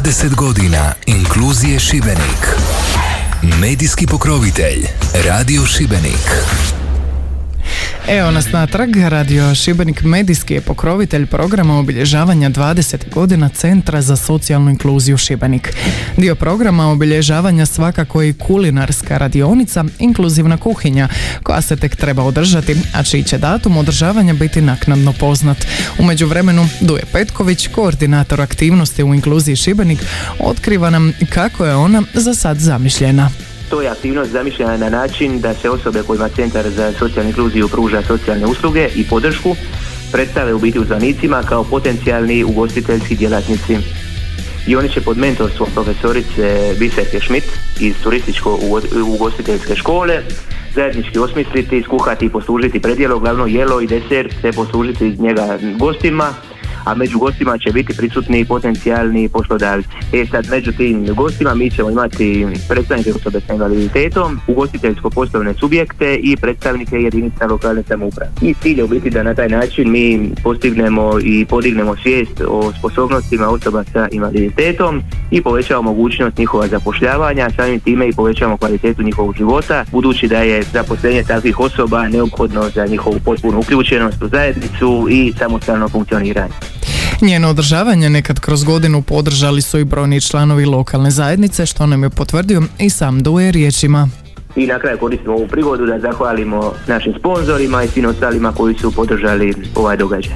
20 godina inkluzije Šibenik. Medijski pokrovitelj Radio Šibenik. Evo nas natrag, Radio Šibenik medijski je pokrovitelj programa obilježavanja 20 godina Centra za socijalnu inkluziju Šibenik. Dio programa obilježavanja svakako i kulinarska radionica, inkluzivna kuhinja, koja se tek treba održati, a čiji će datum održavanja biti naknadno poznat. U međuvremenu Duje Petković, koordinator aktivnosti u inkluziji Šibenik, otkriva nam kako je ona za sad zamišljena. To je aktivnost zamišljena na način da se osobe kojima Centar za socijalnu inkluziju pruža socijalne usluge i podršku predstave u biti uzvanicima kao potencijalni ugostiteljski djelatnici. I oni će pod mentorstvom profesorice Biserke Schmidt iz turističko-ugostiteljske škole zajednički osmisliti, skuhati i poslužiti predjelo, glavno jelo i desert, te poslužiti njega gostima a među gostima će biti prisutni potencijalni poslodavci. E sad, među tim gostima mi ćemo imati predstavnike osobe sa invaliditetom, ugostiteljsko-poslovne subjekte i predstavnike jedinica lokalne samouprave. I cilj je u biti da na taj način mi postignemo i podignemo svijest o sposobnostima osoba sa invaliditetom i povećamo mogućnost njihova zapošljavanja, samim time i povećamo kvalitetu njihovog života, budući da je zaposlenje takvih osoba neophodno za njihovu potpunu uključenost u zajednicu i samostalno funkcioniranje. Njeno održavanje nekad kroz godinu podržali su i brojni članovi lokalne zajednice, što nam je potvrdio i sam Duje riječima. I na kraju koristimo ovu prigodu da zahvalimo našim sponzorima i svim ostalima koji su podržali ovaj događaj.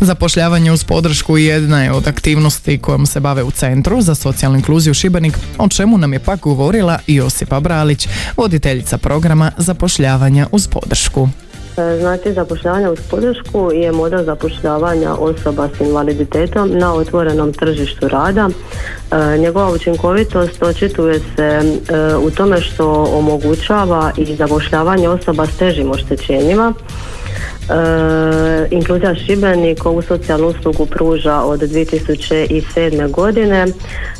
Zapošljavanje uz podršku jedna je od aktivnosti kojom se bave u Centru za socijalnu inkluziju Šibenik, o čemu nam je pak govorila Josipa Bralić, voditeljica programa zapošljavanja uz podršku. Znači, zapošljavanje uz podršku je model zapošljavanja osoba s invaliditetom na otvorenom tržištu rada. E, njegova učinkovitost očituje se e, u tome što omogućava i zapošljavanje osoba s težim oštećenjima E, Inkluzija Šibenik ovu socijalnu uslugu pruža od 2007. godine.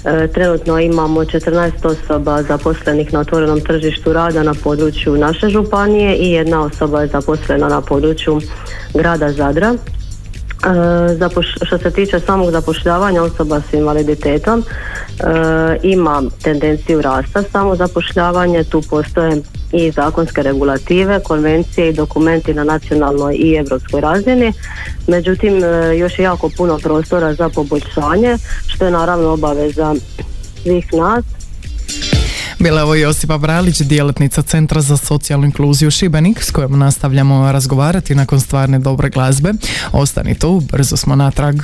E, trenutno imamo 14 osoba zaposlenih na otvorenom tržištu rada na području naše županije i jedna osoba je zaposlena na području grada Zadra. E, što se tiče samog zapošljavanja osoba s invaliditetom e, ima tendenciju rasta samo zapošljavanje, tu postoje i zakonske regulative, konvencije i dokumenti na nacionalnoj i europskoj razini. Međutim, e, još je jako puno prostora za poboljšanje, što je naravno obaveza svih nas Bila je ovo Josipa Bralić, djelatnica Centra za socijalnu inkluziju Šibenik, s kojom nastavljamo razgovarati nakon stvarne dobre glazbe. Ostani tu, brzo smo natrag.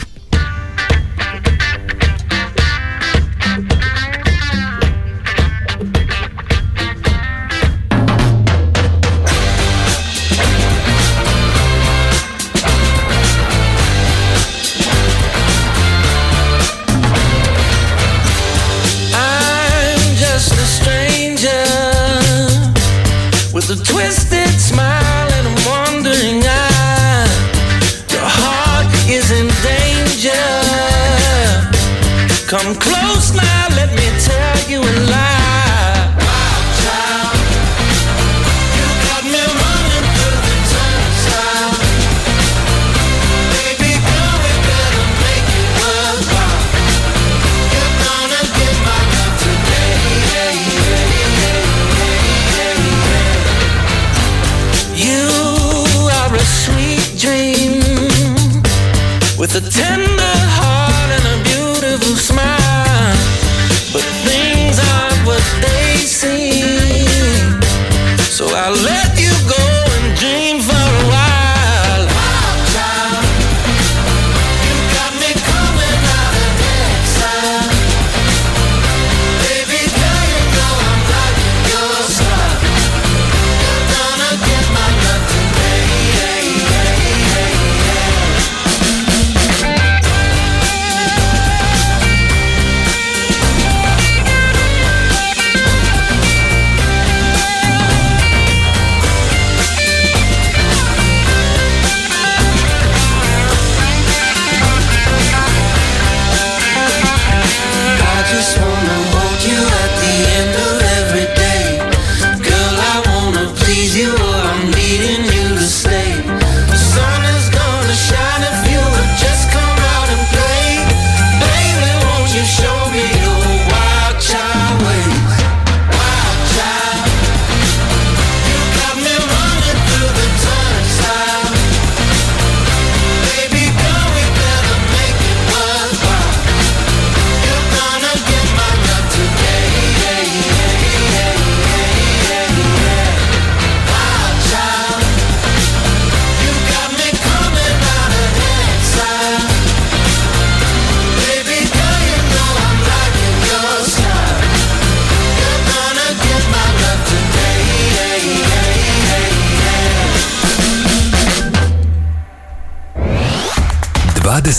twisted smile and a wandering eye. Your heart is in danger. Come close now, let me tell you a lie.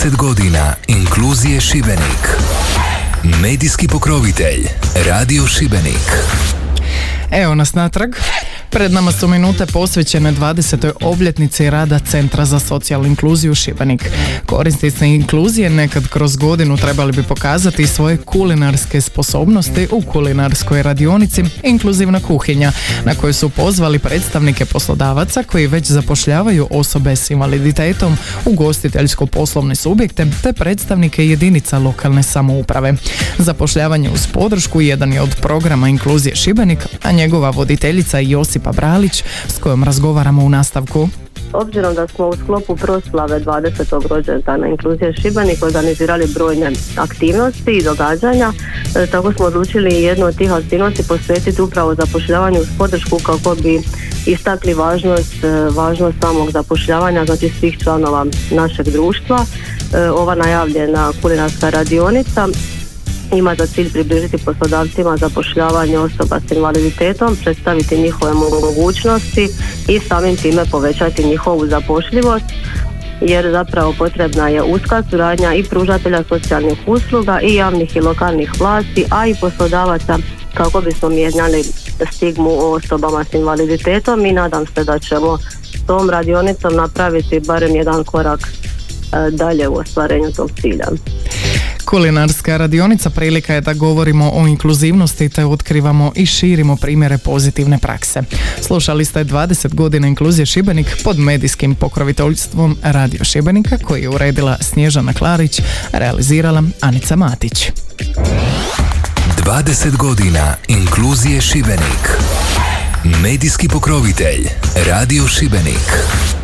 20 godina inkluzije Šibenik. Medijski pokrovitelj Radio Šibenik. Evo nas natrag. Pred nama su minute posvećene 20. obljetnici rada Centra za socijalnu inkluziju Šibenik. Korisnici inkluzije nekad kroz godinu trebali bi pokazati svoje kulinarske sposobnosti u kulinarskoj radionici Inkluzivna kuhinja, na koju su pozvali predstavnike poslodavaca koji već zapošljavaju osobe s invaliditetom, ugostiteljsko-poslovne subjekte te predstavnike jedinica lokalne samouprave. Zapošljavanje uz podršku jedan je od programa Inkluzije Šibenik, a njegova voditeljica Josip Josipa Bralić s kojom razgovaramo u nastavku. Obzirom da smo u sklopu proslave 20. rođendana Inkluzije Šibenik organizirali brojne aktivnosti i događanja, e, tako smo odlučili jednu od tih aktivnosti posvetiti upravo zapošljavanju uz podršku kako bi istakli važnost, e, važnost samog zapošljavanja znači svih članova našeg društva. E, ova najavljena kulinarska radionica ima za cilj približiti poslodavcima zapošljavanje osoba s invaliditetom, predstaviti njihove mogućnosti i samim time povećati njihovu zapošljivost jer zapravo potrebna je uska suradnja i pružatelja socijalnih usluga i javnih i lokalnih vlasti, a i poslodavaca kako bismo mijenjali stigmu o osobama s invaliditetom i nadam se da ćemo s tom radionicom napraviti barem jedan korak e, dalje u ostvarenju tog cilja. Kulinarska radionica prilika je da govorimo o inkluzivnosti te otkrivamo i širimo primjere pozitivne prakse. Slušali ste 20 godina inkluzije Šibenik pod medijskim pokroviteljstvom Radio Šibenika koji je uredila Snježana Klarić, realizirala Anica Matić. 20 godina inkluzije Šibenik. Medijski pokrovitelj Radio Šibenik.